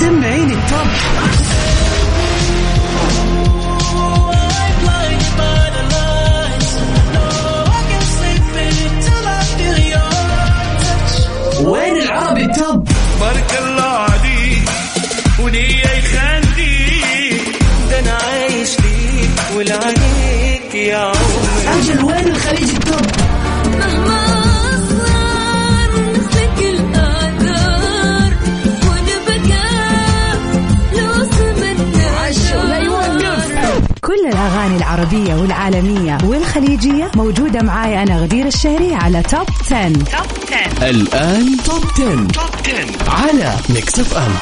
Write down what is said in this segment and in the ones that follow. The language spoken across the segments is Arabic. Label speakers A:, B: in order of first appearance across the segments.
A: سمعيني التوب. وين العربي التوب؟
B: بارك الله
C: والخليجية موجودة معاي أنا غدير الشهري على Top 10.
A: الآن Top 10.
B: Top 10
A: على Mix FM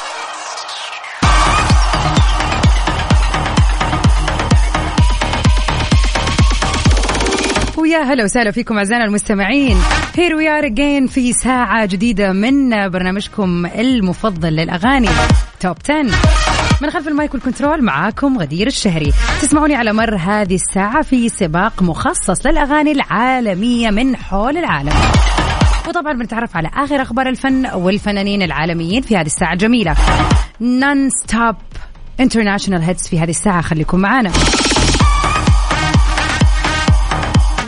C: ويا هلا وسهلا فيكم أعزائنا المستمعين here we are again في ساعة جديدة من برنامجكم المفضل للأغاني Top 10 من خلف ال mic وال control معاكم غدير الشهري. تسمعوني على مر هذه الساعة في سباق مخصص للأغاني العالمية من حول العالم. وطبعا بنتعرف على آخر أخبار الفن والفنانين العالميين في هذه الساعة الجميلة. non-stop international hits في هذه الساعة. خليكم معنا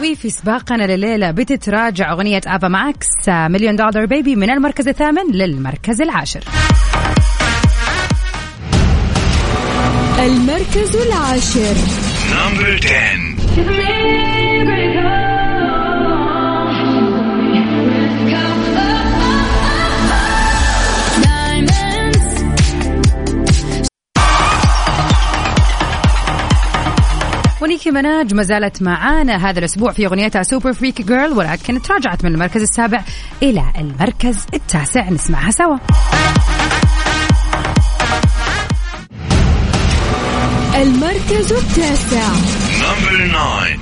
C: وفي سباقنا لليلة بتتراجع أغنية Ava Max Million Dollar Baby من المركز الثامن للمركز العاشر.
D: المركز العاشر.
B: Number 10
C: ونيكي مناج ما زالت معانا هذا الأسبوع في أغنيتها Super Freaky Girl ولكن تراجعت من المركز السابع إلى المركز التاسع. نسمعها سوا.
D: المركز التاسع
B: نمبر 9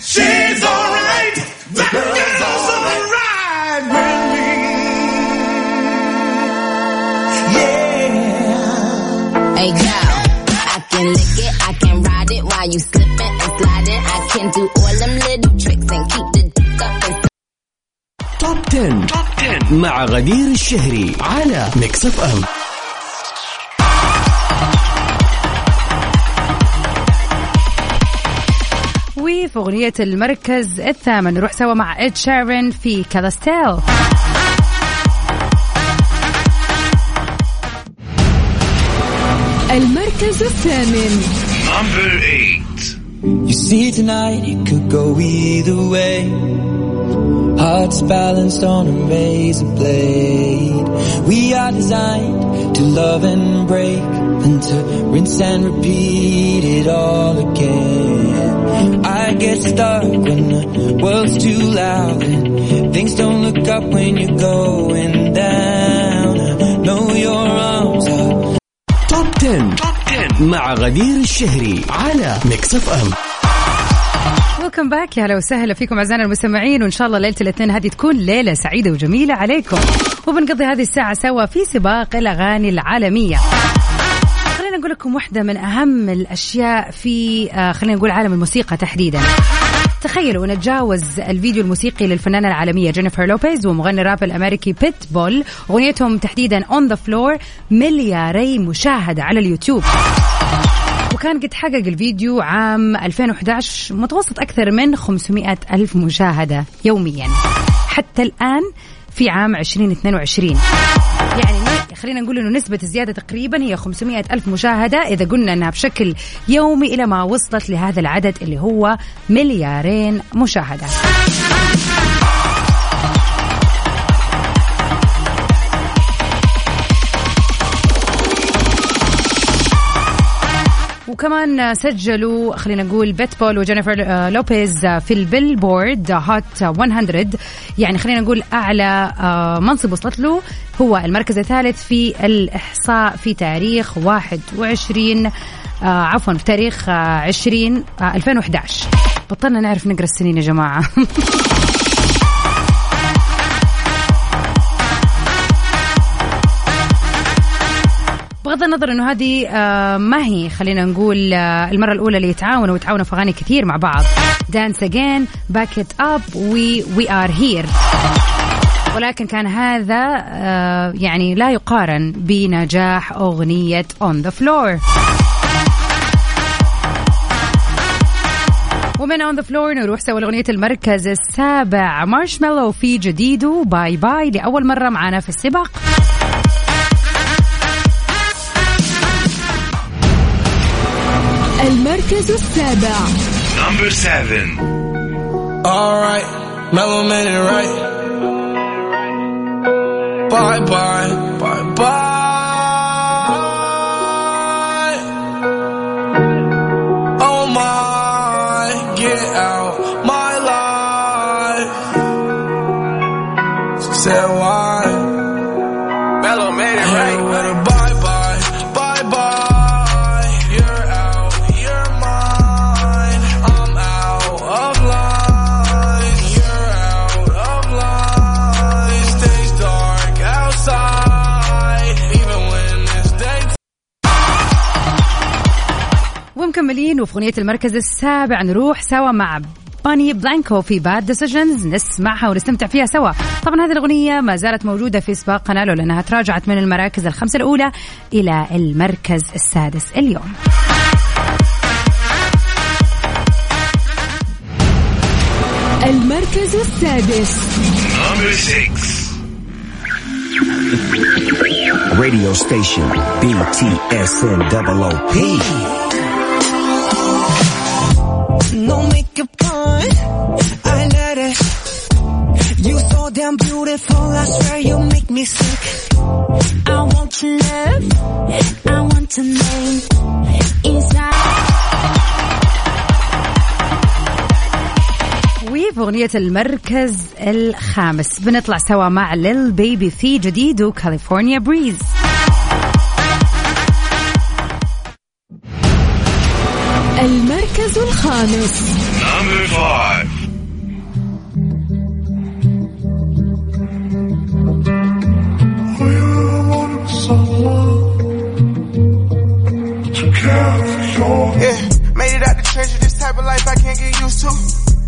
B: She's alright That girl's alright with me
E: Hey girl, I can lick it, I can ride it while you slipping and sliding. I can do all them little tricks and keep the dick up and
A: توب 10.
B: توب 10
A: مع غدير الشهري على ميكس اف ام
C: وفي أغنية المركز الثامن نروح سوا مع إد شيرين في Celestial
D: المركز الثامن
B: Number 8
F: You see tonight it could go either way. Hearts balanced on a razor blade. We are designed to love and break, and to rinse and repeat it all again. I get stuck when the world's too loud and things don't look up when you're going down. I know your arms are
A: Top 10.
B: Top 10
A: مع غدير الشهري على ميكس اف ام
C: welcome back يا هلا وسهلا فيكم أعزائنا المستمعين وإن شاء الله ليلة الاثنين هذه تكون ليلة سعيدة وجميلة عليكم. وبنقضي هذه الساعة سوا في سباق الأغاني العالمية. نقول لكم واحدة من أهم الأشياء في آه، خلينا نقول عالم الموسيقى تحديدا. تخيلوا نتجاوز الفيديو الموسيقي للفنانة العالمية جينيفر لوبيز ومغني الراب الأمريكي بيت بول أغنيتهم تحديدا On the Floor ملياري مشاهدة على اليوتيوب. وكان قد حقق الفيديو عام 2011 متوسط أكثر من 500 ألف مشاهدة يوميا. حتى الآن في عام 2022 يعني خلينا نقول إنه نسبة الزيادة تقريبا هي 500 ألف مشاهدة إذا قلنا أنها بشكل يومي إلى ما وصلت لهذا العدد اللي هو مليارين مشاهدة. وكمان سجلوا خلينا نقول بيت بول وجينيفر آه، لوبيز آه، في البيلبورد Hot 100 يعني خلينا نقول أعلى آه، منصب وصلت له هو المركز الثالث في الإحصاء في تاريخ 21 آه، عفوا في تاريخ آه، 20 آه، 2011 بطلنا نعرف نقرأ السنين يا جماعة. بغض النظر إنه هذه آه، ما هي خلينا نقول آه، المرة الأولى اللي يتعاونوا ويتعاونوا في أغاني كثير مع بعض. Dance Again back it up we we are here ولكن كان هذا آه، يعني لا يقارن بنجاح أغنية On the Floor ومن On the Floor نروح سوا لأغنية المركز السابع مارشميلو في جديده Bye Bye لأول مرة معنا في السباق
D: المركز السابع
B: Number seven.
F: Alright, mellow man it right. Bye bye, bye bye. Oh my, get out my life. She said why? Mellow made it right.
C: ومكملين وفي أغنية المركز السابع نروح سوا مع باني بلانكو في Bad Decisions نسمعها ونستمتع فيها سوا طبعا هذه الأغنية ما زالت موجودة في سباقنا لو لأنها تراجعت من المراكز الخمسة الأولى إلى المركز السادس اليوم
D: المركز السادس.
A: Radio station BTSN double OP.
G: No makeup on, I let it. You so damn beautiful, I swear you make me sick. I want your love, I want to name inside.
C: وفي المركز الخامس بنطلع سوا مع ليل بيبي في جديده كاليفورنيا بريز
D: المركز الخامس
B: Number five.
H: Yeah, made it out the treasure. This type of life I can't get used to.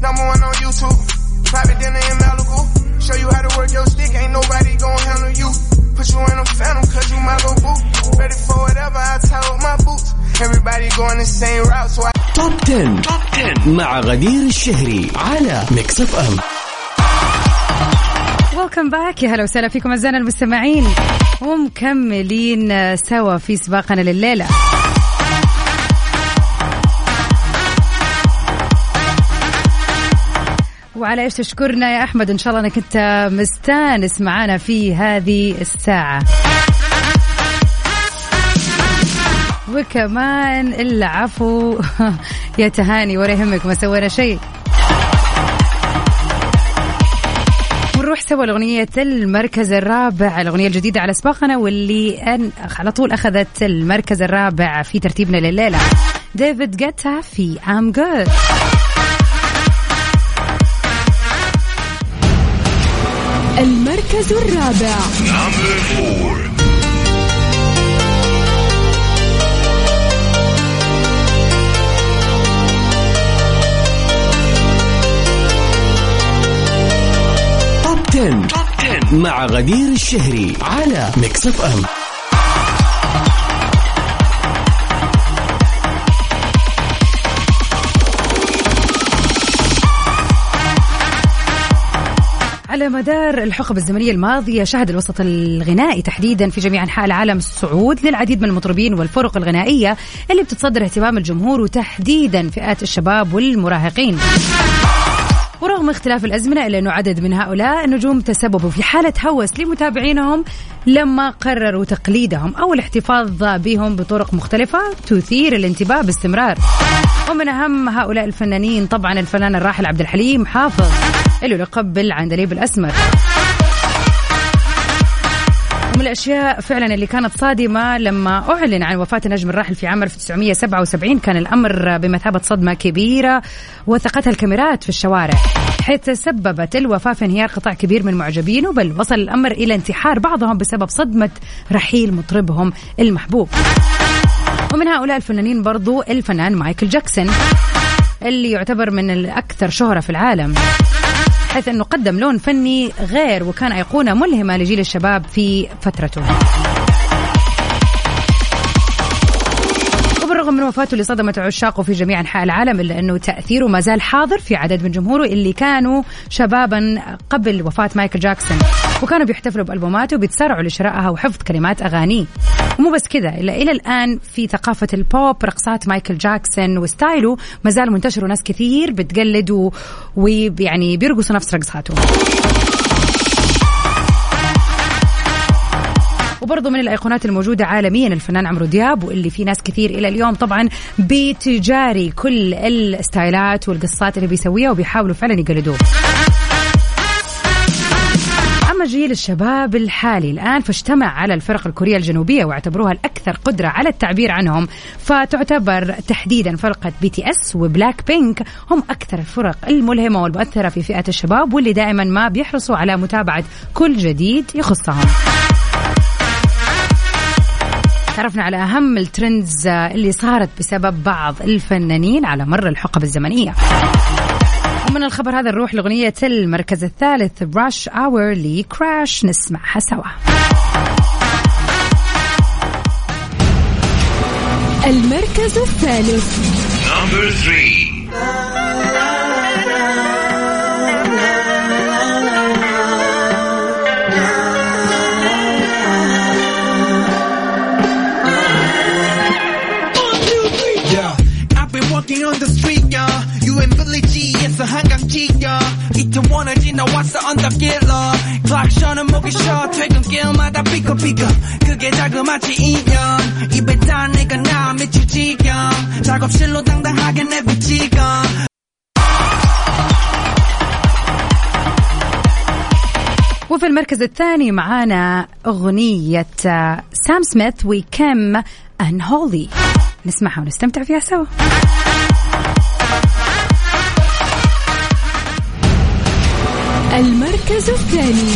H: Number one on YouTube. Private dinner in Malibu. Show you how to work your stick. Ain't nobody gonna handle you. Put you in a phantom cause you my little boo. Ready for whatever, I tie up my boots. Everybody going the same route, so I
A: توب 10. Top 10 مع غدير الشهري على ميكس اف ام
C: welcome back يا هلا وسهلا فيكم أعزائنا المستمعين. ومكملين سوا في سباقنا لليلة. وعلى إيش تشكرنا يا أحمد؟ إن شاء الله إنك أنت مستانس معانا في هذه الساعة. وكمان العفو. يا تهاني ولا يهمك ما سوينا شيء. ونروح سوا لأغنية المركز الرابع الأغنية الجديدة على سباقنا واللي أن على طول أخذت المركز الرابع في ترتيبنا لليلة. ديفيد جيتا في I'm Good.
D: المركز الرابع.
A: مع غدير الشهري على ميكس اف ام
C: على مدار الحقب الزمنية الماضية شهد الوسط الغنائي تحديدا في جميع أنحاء العالم الصعود للعديد من المطربين والفرق الغنائية اللي بتتصدر اهتمام الجمهور وتحديدا فئات الشباب والمراهقين. ورغم اختلاف الأزمنة إلا أنه عدد من هؤلاء النجوم تسببوا في حالة هوس لمتابعينهم لما قرروا تقليدهم أو الاحتفاظ بهم بطرق مختلفة تثير الانتباه باستمرار. ومن أهم هؤلاء الفنانين طبعا الفنان الراحل عبد الحليم حافظ اللي لقب بالعندليب الأسمر. الأشياء فعلا اللي كانت صادمة لما أعلن عن وفاة النجم الراحل في عام 1977 كان الأمر بمثابة صدمة كبيرة وثقتها الكاميرات في الشوارع حيث تسببت الوفاة في انهيار قطاع كبير من معجبينه بل وصل الأمر إلى انتحار بعضهم بسبب صدمة رحيل مطربهم المحبوب. ومن هؤلاء الفنانين برضو الفنان مايكل جاكسون اللي يعتبر من الأكثر شهرة في العالم. حيث أنه قدم لون فني غير وكان أيقونة ملهمة لجيل الشباب في فترته. وبالرغم من وفاته اللي صدمت عشاقه في جميع أنحاء العالم إلا أنه تاثيره ما زال حاضر في عدد من جمهوره اللي كانوا شبابا قبل وفاة مايكل جاكسون. وكانوا بيحتفلوا بألبوماته وبيتسارعوا لشرائها وحفظ كلمات أغانيه. ومو بس كذا الا إلى الآن في ثقافة البوب رقصات مايكل جاكسون وستايله ما زال منتشر وناس كثير بتقلد ويعني بيرقصوا نفس رقصاته وبرضه من الأيقونات الموجودة عالميا الفنان عمرو دياب واللي في ناس كثير إلى اليوم طبعا بتجاري كل ال styles ات والقصات اللي بيسويها وبيحاولوا فعلا يقلدوه. جيل الشباب الحالي الآن فاجتمع على الفرق الكورية الجنوبية واعتبروها الأكثر قدرة على التعبير عنهم فتعتبر تحديدا فرقة بي تي اس وبلاك بينك هم أكثر الفرق الملهمة والمؤثرة في فئة الشباب واللي دائما ما بيحرصوا على متابعة كل جديد يخصهم. تعرفنا على أهم ال trends اللي صارت بسبب بعض الفنانين على مر الحقب الزمنية. ومن الخبر هذا نروح لأغنية المركز الثالث Crush or the crash نسمعها سوا.
D: المركز الثالث.
B: Number three.
G: 원을 지나왔어 언덕길로. 클락션은 목이 쉬어. 퇴근길마다 삐걱삐걱. 그게 자그마치 인형. 입에 다 내가 나 미칠 지경. 작업실로 당당하게 내비치고.
C: وفي المركز الثاني معانا أغنية آه، سام سميث وكم أن هولي نسمعها ونستمتع فيها سوا
D: المركز الثاني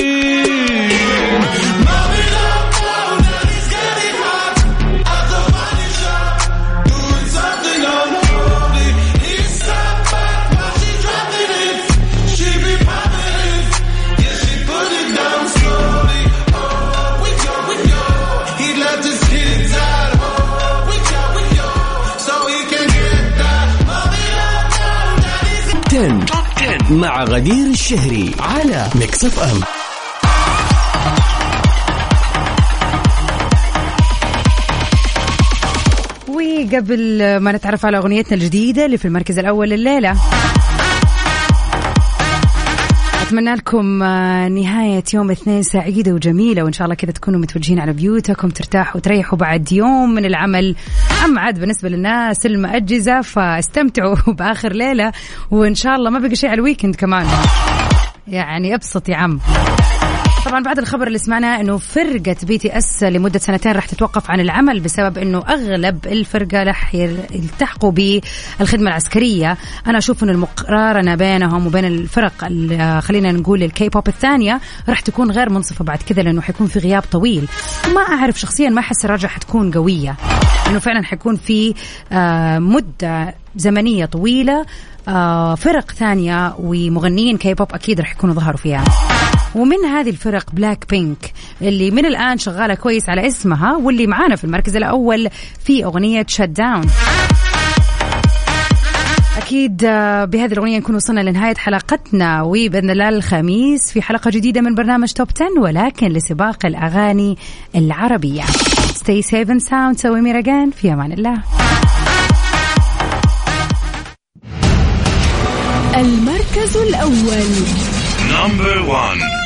A: مع غدير الشهري على ميكس اف ام
C: وقبل ما نتعرف على أغنيتنا الجديدة اللي في المركز الأول الليلة أتمنى لكم آه، نهاية يوم اثنين سعيدة وجميلة وإن شاء الله كذا تكونوا متوجهين على بيوتكم ترتاحوا وتريحوا بعد يوم من العمل. أما عاد بالنسبة للناس المأجزة فاستمتعوا بآخر ليلة وإن شاء الله ما بقى شيء على ال weekend كمان. يعني أبسط يا عم. طبعا بعد الخبر اللي سمعناه إنه فرقة بي تي اس لمدة سنتين راح تتوقف عن العمل بسبب إنه أغلب الفرقة راح يلتحقوا بالخدمة العسكرية. أنا أشوف إنه المقارنة بينهم وبين الفرق ال- خلينا نقول الكي بوب الثانية راح تكون غير منصفة بعد كذا لأنه حيكون في غياب طويل. ما أعرف شخصيا ما أحس الرجعة حتكون قوية. إنه فعلا حيكون في آه، مدة زمنية طويلة آه، فرق ثانية ومغنيين كي بوب أكيد راح يكونوا ظهروا فيها. ومن هذه الفرق بلاك بينك اللي من الآن شغالة كويس على اسمها واللي معانا في المركز الأول في أغنية Shut Down أكيد آه، بهذه الأغنية نكون وصلنا لنهاية حلقتنا. وبإذن الله الخميس في حلقة جديدة من برنامج Top 10 ولكن لسباق الأغاني العربية. Stay safe and sound. سوي ميراجان في أمان الله.
D: المركز الأول.
B: نمبر 1